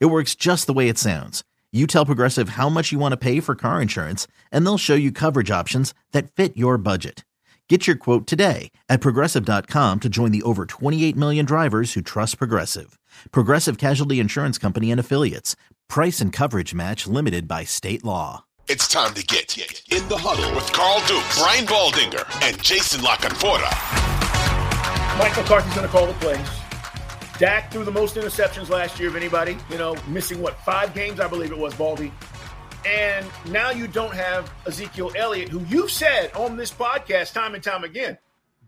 It works just the way it sounds. You tell Progressive how much you want to pay for car insurance, and they'll show you coverage options that fit your budget. Get your quote today at progressive.com to join the over 28 million drivers who trust Progressive. Progressive Casualty Insurance Company and Affiliates. Price and coverage match limited by state law. It's time to get in the huddle with Carl Dukes, Brian Baldinger, and Jason La Canfora. Mike McCarthy's going to call the plays. Dak threw the most interceptions last year of anybody, you know, missing what, five games, I believe it was, Baldy. And now you don't have Ezekiel Elliott, who you've said on this podcast time and time again,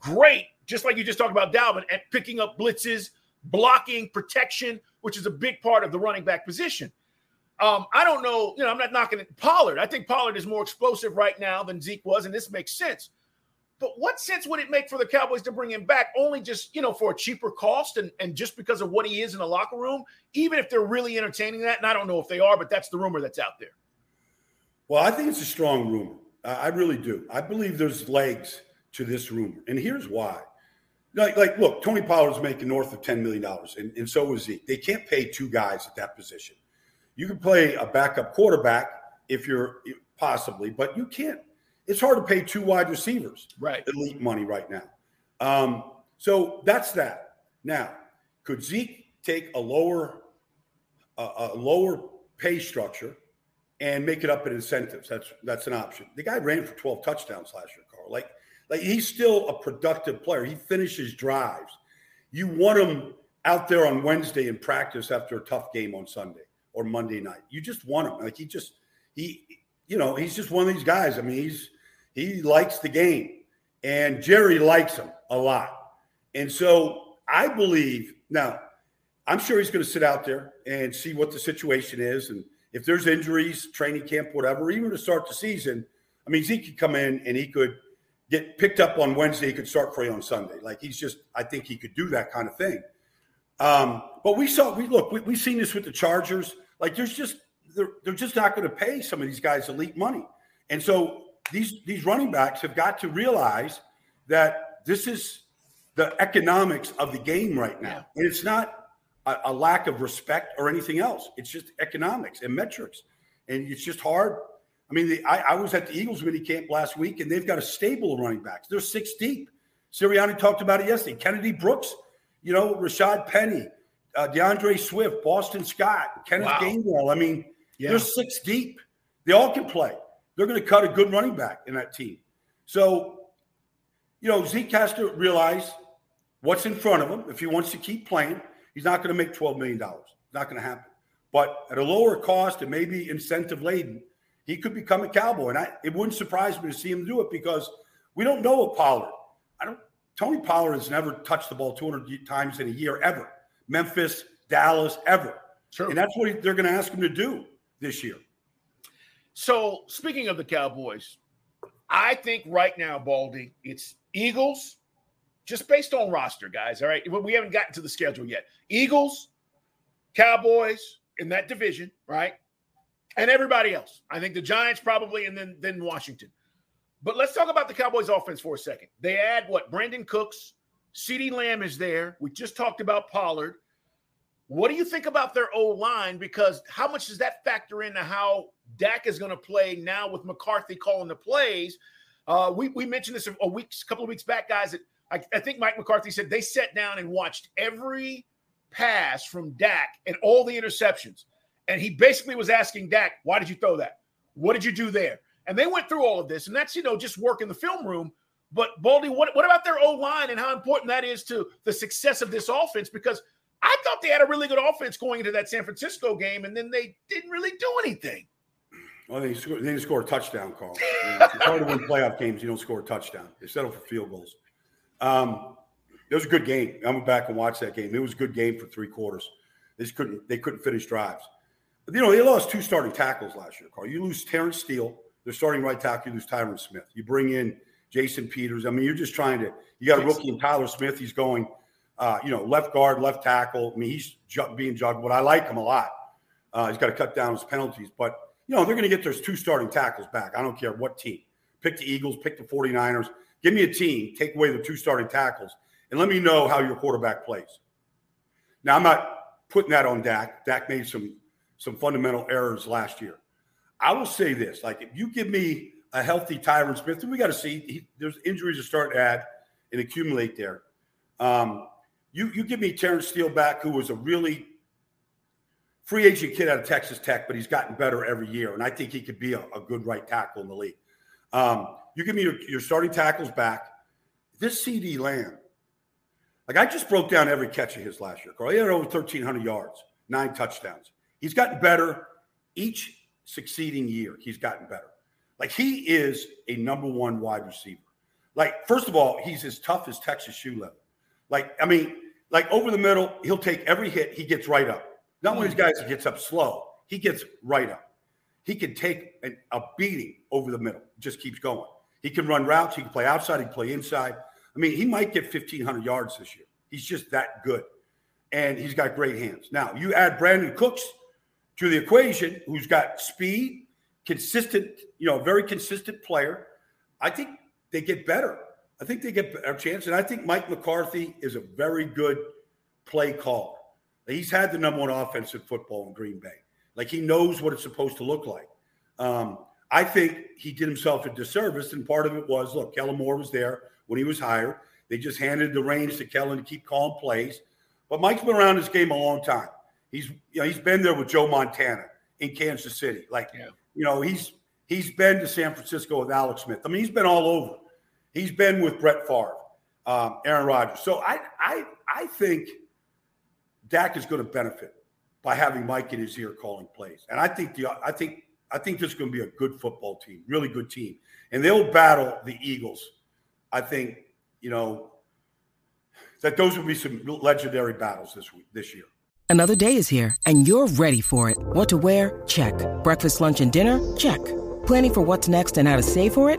great, just like you just talked about Dalvin, at picking up blitzes, blocking, protection, which is a big part of the running back position. Um, I don't know, you know, I'm not knocking it. Pollard. I think Pollard is more explosive right now than Zeke was, and this makes sense. But what sense would it make for the Cowboys to bring him back only just, you know, for a cheaper cost and, and just because of what he is in the locker room, even if they're really entertaining that? And I don't know if they are, but that's the rumor that's out there. Well, I think it's a strong rumor. I really do. I believe there's legs to this rumor. And here's why. Like, like look, Tony Pollard's making north of $10 million, and, and so is Zeke. They can't pay two guys at that position. You can play a backup quarterback if you're possibly, but you can't. It's hard to pay two wide receivers, right? Elite money right now. Um, so that's that. Now, could Zeke take a lower, uh, a lower pay structure and make it up in incentives? That's that's an option. The guy ran for 12 touchdowns last year, Carl. Like, like he's still a productive player. He finishes drives. You want him out there on Wednesday in practice after a tough game on Sunday or Monday night. You just want him. Like he just he you know, he's just one of these guys. I mean, he's he likes the game. And Jerry likes him a lot. And so I believe now, I'm sure he's going to sit out there and see what the situation is. And if there's injuries, training camp, whatever, even to start the season, I mean, Zeke could come in and he could get picked up on Wednesday. He could start for you on Sunday. Like he's just, I think he could do that kind of thing. Um, but we saw, we look, we, we've seen this with the Chargers. Like there's just they're, they're just not going to pay some of these guys elite money. And so these these running backs have got to realize that this is the economics of the game right now. And it's not a, a lack of respect or anything else. It's just economics and metrics. And it's just hard. I mean, the, I, I was at the Eagles mini camp last week, and they've got a stable of running backs. They're six deep. Sirianni talked about it yesterday. Kennedy Brooks, you know, Rashad Penny, uh, D'Andre Swift, Boston Scott, Kenneth wow. Gainwell. I mean, yeah. they're six deep. They all can play. They're going to cut a good running back in that team. So, you know, Zeke has to realize what's in front of him. If he wants to keep playing, he's not going to make $12 million. It's not going to happen. But at a lower cost and maybe incentive laden, he could become a cowboy. And I, it wouldn't surprise me to see him do it because we don't know a Pollard. I don't. Tony Pollard has never touched the ball 200 times in a year ever. Memphis, Dallas, ever. Sure. And that's what they're going to ask him to do this year. So, speaking of the Cowboys, I think right now, Baldy, it's Eagles, just based on roster, guys. All right. We haven't gotten to the schedule yet. Eagles, Cowboys in that division, right? And everybody else. I think the Giants probably, and then then Washington. But let's talk about the Cowboys offense for a second. They add what? Brandin Cooks, CeeDee Lamb is there. We just talked about Pollard. What do you think about their O line? Because how much does that factor into how Dak is going to play now with McCarthy calling the plays? Uh, we, we mentioned this a week, a couple of weeks back, guys. That I, I think Mike McCarthy said they sat down and watched every pass from Dak and all the interceptions. And he basically was asking Dak, why did you throw that? What did you do there? And they went through all of this. And that's, you know, just work in the film room. But Baldy, what, what about their O line and how important that is to the success of this offense? Because – I thought they had a really good offense going into that San Francisco game, and then they didn't really do anything. Well, they, scored, they didn't score a touchdown, Carl. it's hard to win playoff games. You don't score a touchdown. They settle for field goals. Um, it was a good game. I went back and watched that game. It was a good game for three quarters. They just couldn't. They couldn't finish drives. But, you know, they lost two starting tackles last year, Carl. You lose Terence Steele, they're starting right tackle, you lose Tyron Smith. You bring in Jason Peters. I mean, you're just trying to, you got a rookie in Tyler Smith. He's going, uh, you know, left guard, left tackle. I mean, he's ju- being juggled, but I like him a lot. Uh, he's got to cut down his penalties. But, you know, they're going to get those two starting tackles back. I don't care what team. Pick the Eagles, pick the 49ers. Give me a team, take away the two starting tackles, and let me know how your quarterback plays. Now, I'm not putting that on Dak. Dak made some some fundamental errors last year. I will say this: like, if you give me a healthy Tyron Smith, and we got to see he, there's injuries that start to add and accumulate there. Um, you you give me Terence Steele back, who was a really free agent kid out of Texas Tech, but he's gotten better every year, and I think he could be a, a good right tackle in the league. Um, you give me your, your starting tackles back. This CeeDee Lamb, like I just broke down every catch of his last year. Carl, he had over 1,300 yards, nine touchdowns. He's gotten better each succeeding year. He's gotten better. Like he is a number one wide receiver. Like, first of all, he's as tough as Texas shoe leather. Like, I mean, like over the middle, he'll take every hit, he gets right up. Not one of these hmm. guys that gets up slow, he gets right up. He can take an, a beating over the middle, just keeps going. He can run routes, he can play outside, he can play inside. I mean, he might get 1,500 yards this year. He's just that good. And he's got great hands. Now, you add Brandin Cooks to the equation, who's got speed, consistent, you know, very consistent player. I think they get better. I think they get a chance. And I think Mike McCarthy is a very good play caller. He's had the number one offense in football in Green Bay. Like he knows what it's supposed to look like. Um, I think he did himself a disservice, and part of it was look, Kellen Moore was there when he was hired. They just handed the reins to Kellen to keep calling plays. But Mike's been around this game a long time. He's you know, he's been there with Joe Montana in Kansas City. Like yeah. you know, he's he's been to San Francisco with Alex Smith. I mean, he's been all over. He's been with Brett Favre, um, Aaron Rodgers. So I I I think Dak is going to benefit by having Mike in his ear calling plays, and I think the I think I think this is going to be a good football team, really good team, and they'll battle the Eagles. I think you know that those will be some legendary battles this week this year. Another day is here, and you're ready for it. What to wear? Check. Breakfast, lunch, and dinner? Check. Planning for what's next and how to save for it?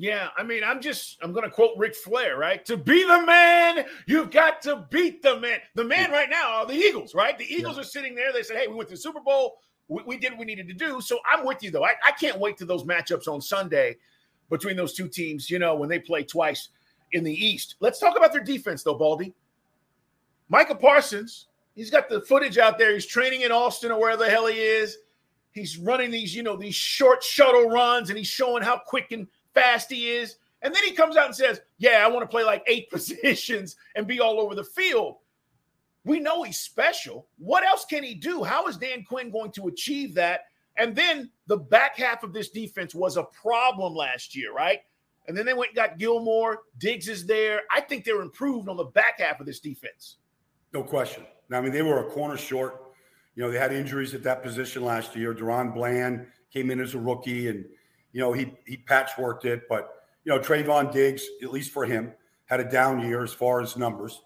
Yeah, I mean, I'm just, I'm going to quote Ric Flair, right? To be the man, you've got to beat the man. The man right now are the Eagles, right? The Eagles yeah. are sitting there. They said, hey, we went to the Super Bowl. We, we, did what we needed to do. So I'm with you, though. I, I can't wait to those matchups on Sunday between those two teams, you know, when they play twice in the East. Let's talk about their defense, though, Baldy. Micah Parsons, he's got the footage out there. He's training in Austin or where the hell he is. He's running these, you know, these short shuttle runs and he's showing how quick and fast he is. And then he comes out and says, Yeah, I want to play like eight positions and be all over the field. We know he's special. What else can he do? How is Dan Quinn going to achieve that? And then the back half of this defense was a problem last year, right? And then they went and got Gilmore. Diggs is there. I think they're improved on the back half of this defense. No question. I mean, they were a corner short. You know, they had injuries at that position last year. DaRon Bland came in as a rookie and, you know, he he patchworked it. But, you know, Trevon Diggs, at least for him, had a down year as far as numbers.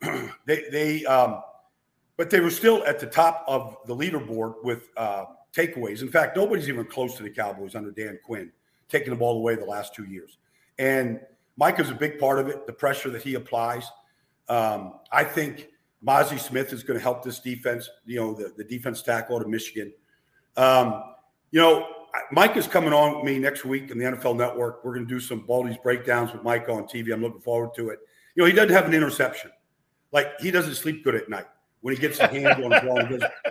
they they um but they were still at the top of the leaderboard with uh takeaways. In fact, nobody's even close to the Cowboys under Dan Quinn, taking the ball away the last two years. And Mike is a big part of it, the pressure that he applies. Um, I think Mazi Smith is going to help this defense, you know, the, the defense tackle of Michigan. Um, you know, Mike is coming on with me next week in the NFL Network. We're going to do some Baldy's breakdowns with Mike on TV. I'm looking forward to it. You know, he doesn't have an interception. Like, he doesn't sleep good at night when he gets a hand on the ball.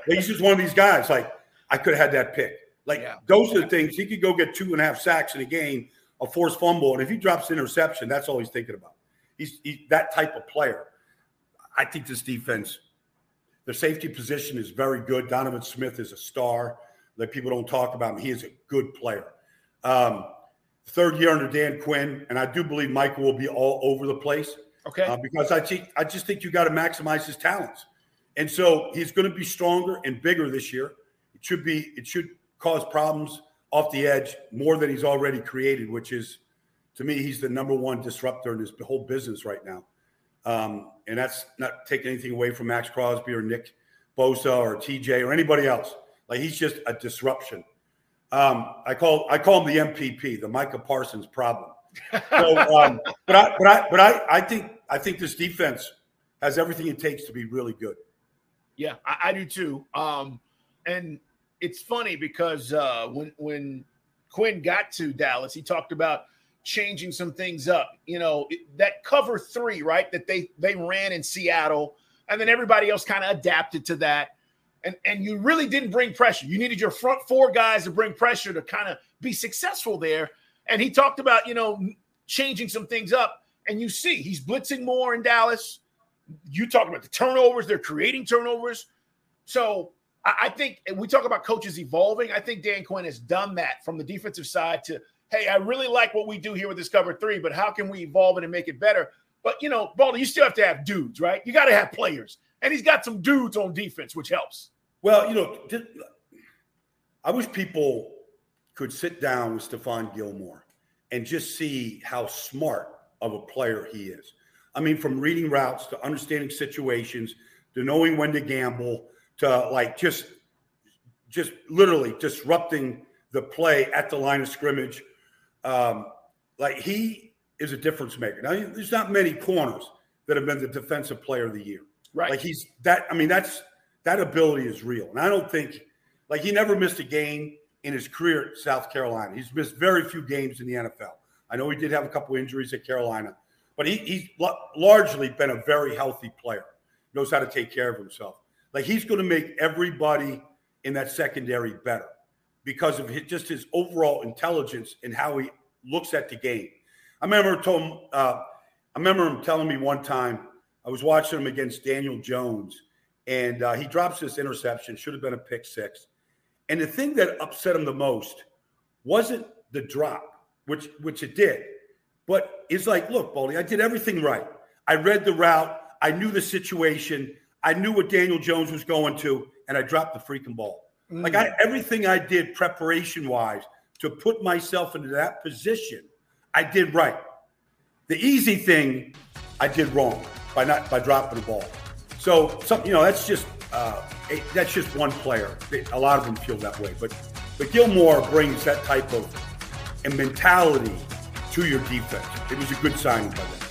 He he's just one of these guys. Like, I could have had that pick. Like, yeah. those are the things. He could go get two and a half sacks in a game, a forced fumble. And if he drops an interception, that's all he's thinking about. He's, he's that type of player. I think this defense, the safety position is very good. Donovan Smith is a star that people don't talk about him. He is a good player. Um, third year under Dan Quinn, and I do believe Michael will be all over the place. Okay. Uh, because I think I just think you got to maximize his talents, and so he's going to be stronger and bigger this year. It should be. It should cause problems off the edge more than he's already created, which is, to me, he's the number one disruptor in this whole business right now. Um, and that's not taking anything away from Maxx Crosby or Nick Bosa or TJ or anybody else. Like he's just a disruption. Um, I call I call him the MPP, the Micah Parsons problem. So, um, but I but I but I I think I think this defense has everything it takes to be really good. Yeah, I, I do too. Um, and it's funny because uh, when when Quinn got to Dallas, he talked about changing some things up. You know, that cover three, right? That they they ran in Seattle, and then everybody else kind of adapted to that. And and you really didn't bring pressure. You needed your front four guys to bring pressure to kind of be successful there. And he talked about, you know, changing some things up. And you see, he's blitzing more in Dallas. You talk about the turnovers, they're creating turnovers. So I think we talk about coaches evolving. I think Dan Quinn has done that from the defensive side to hey, I really like what we do here with this cover three, but how can we evolve it and make it better? But you know, Baldy, you still have to have dudes, right? You got to have players, and he's got some dudes on defense, which helps. Well, you know, I wish people could sit down with Stephon Gilmore and just see how smart of a player he is. I mean, from reading routes to understanding situations to knowing when to gamble to like just just literally disrupting the play at the line of scrimmage um, like he is a difference maker. Now, there's not many corners that have been the defensive player of the year. Right. Like he's that. I mean, that's that ability is real, and I don't think like he never missed a game in his career at South Carolina. He's missed very few games in the NFL. I know he did have a couple injuries at Carolina, but he, he's largely been a very healthy player. Knows how to take care of himself. Like he's going to make everybody in that secondary better because of his, just his overall intelligence and how he looks at the game. I remember told uh, I remember him telling me one time I was watching him against Daniel Jones, and uh, he drops this interception, should have been a pick six. And the thing that upset him the most wasn't the drop, which which it did, but it's like, look, Baldy, I did everything right. I read the route, I knew the situation, I knew what Daniel Jones was going to, and I dropped the freaking ball. Mm. Like I, everything I did preparation wise to put myself into that position, I did right. The easy thing I did wrong by not by dropping the ball. So some, you know, that's just uh, that's just one player. A lot of them feel that way, but but Gilmore brings that type of mentality to your defense. It was a good signing by them.